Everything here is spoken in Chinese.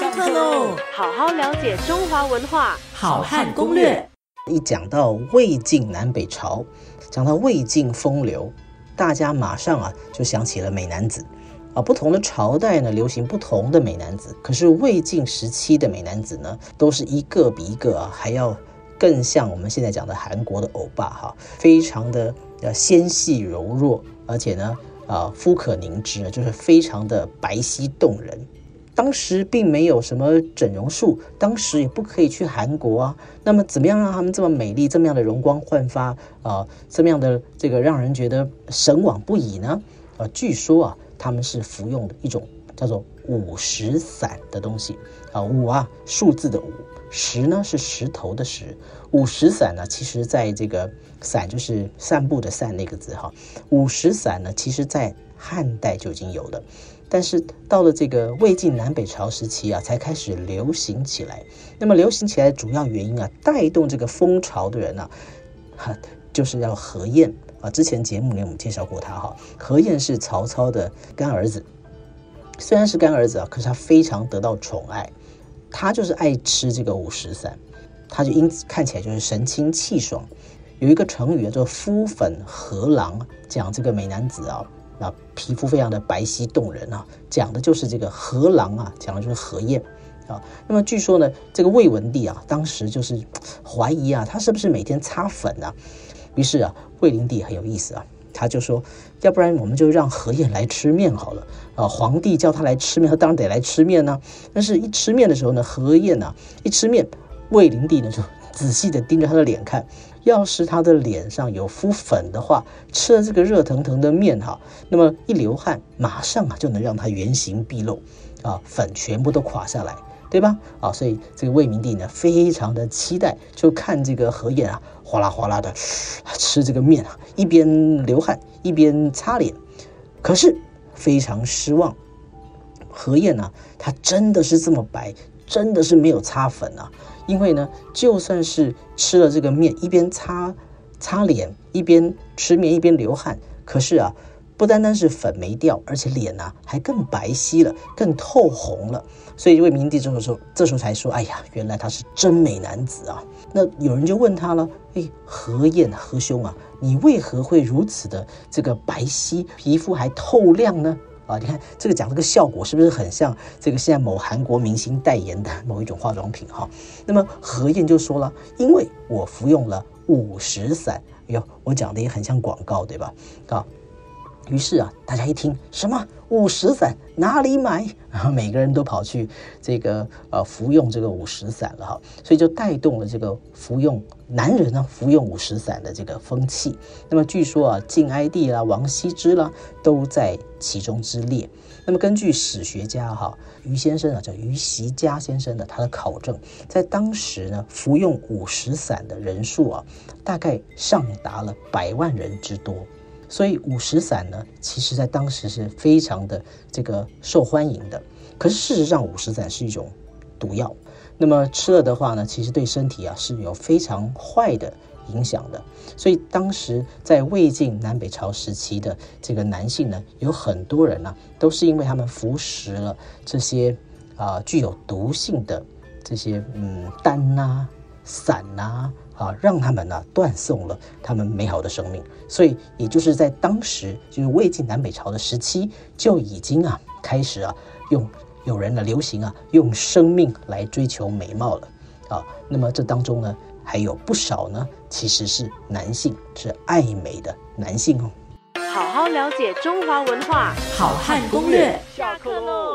上课喽！好好了解中华文化，好汉攻略。一讲到魏晋南北朝，讲到魏晋风流，大家马上啊就想起了美男子啊。不同的朝代呢，流行不同的美男子。可是魏晋时期的美男子呢，都是一个比一个啊还要更像我们现在讲的韩国的欧巴哈，非常的呃纤细柔弱，而且呢。啊，肤可凝脂就是非常的白皙动人。当时并没有什么整容术，当时也不可以去韩国啊。那么，怎么样让他们这么美丽，这么样的容光焕发啊，这么样的这个让人觉得神往不已呢？啊，据说啊，他们是服用的一种叫做五石散的东西啊，五啊，数字的五。石呢是石头的石，五石散呢，其实在这个散就是散步的散那个字哈。五石散呢，其实在汉代就已经有了，但是到了这个魏晋南北朝时期啊，才开始流行起来。那么流行起来主要原因啊，带动这个风潮的人呢，哈，就是要何晏啊。之前节目里我们介绍过他哈，何晏是曹操的干儿子，虽然是干儿子啊，可是他非常得到宠爱。他就是爱吃这个五石散，他就因此看起来就是神清气爽。有一个成语叫做“夫粉和郎”，讲这个美男子啊，啊皮肤非常的白皙动人啊，讲的就是这个和狼啊，讲的就是何晏啊。那么据说呢，这个魏文帝啊，当时就是怀疑啊，他是不是每天擦粉啊？于是啊，魏灵帝很有意思啊。他就说，要不然我们就让何晏来吃面好了啊！皇帝叫他来吃面，他当然得来吃面呢。但是，一吃面的时候呢，何晏呢，一吃面，魏灵帝呢就仔细的盯着他的脸看。要是他的脸上有敷粉的话，吃了这个热腾腾的面哈，那么一流汗，马上啊就能让他原形毕露啊，粉全部都垮下来。对吧？啊，所以这个魏明帝呢，非常的期待，就看这个何晏啊，哗啦哗啦的吃这个面啊，一边流汗一边擦脸，可是非常失望。何晏呢，他真的是这么白，真的是没有擦粉啊。因为呢，就算是吃了这个面，一边擦擦脸，一边吃面，一边流汗，可是啊。不单单是粉没掉，而且脸呢还更白皙了，更透红了。所以魏明帝这时候，这时候才说：“哎呀，原来他是真美男子啊！”那有人就问他了：“哎，何晏何兄啊，你为何会如此的这个白皙，皮肤还透亮呢？”啊，你看这个讲这个效果是不是很像这个现在某韩国明星代言的某一种化妆品？哈，那么何燕就说了：“因为我服用了五石散。”哟，我讲的也很像广告，对吧？啊。于是啊，大家一听什么五石散哪里买？然后每个人都跑去这个呃服用这个五石散了哈，所以就带动了这个服用男人呢服用五石散的这个风气。那么据说啊，晋哀帝啦、王羲之啦都在其中之列。那么根据史学家哈于先生啊，叫于习家先生的他的考证，在当时呢，服用五石散的人数啊，大概上达了百万人之多。所以五石散呢，其实在当时是非常的这个受欢迎的。可是事实上，五石散是一种毒药，那么吃了的话呢，其实对身体啊是有非常坏的影响的。所以当时在魏晋南北朝时期的这个男性呢，有很多人呢，都是因为他们服食了这些啊具有毒性的这些嗯丹呐、散呐。让他们呢断送了他们美好的生命，所以也就是在当时，就是魏晋南北朝的时期，就已经啊开始啊用有人呢流行啊用生命来追求美貌了啊。那么这当中呢还有不少呢其实是男性，是爱美的男性哦。好好了解中华文化，好汉攻略。下课喽。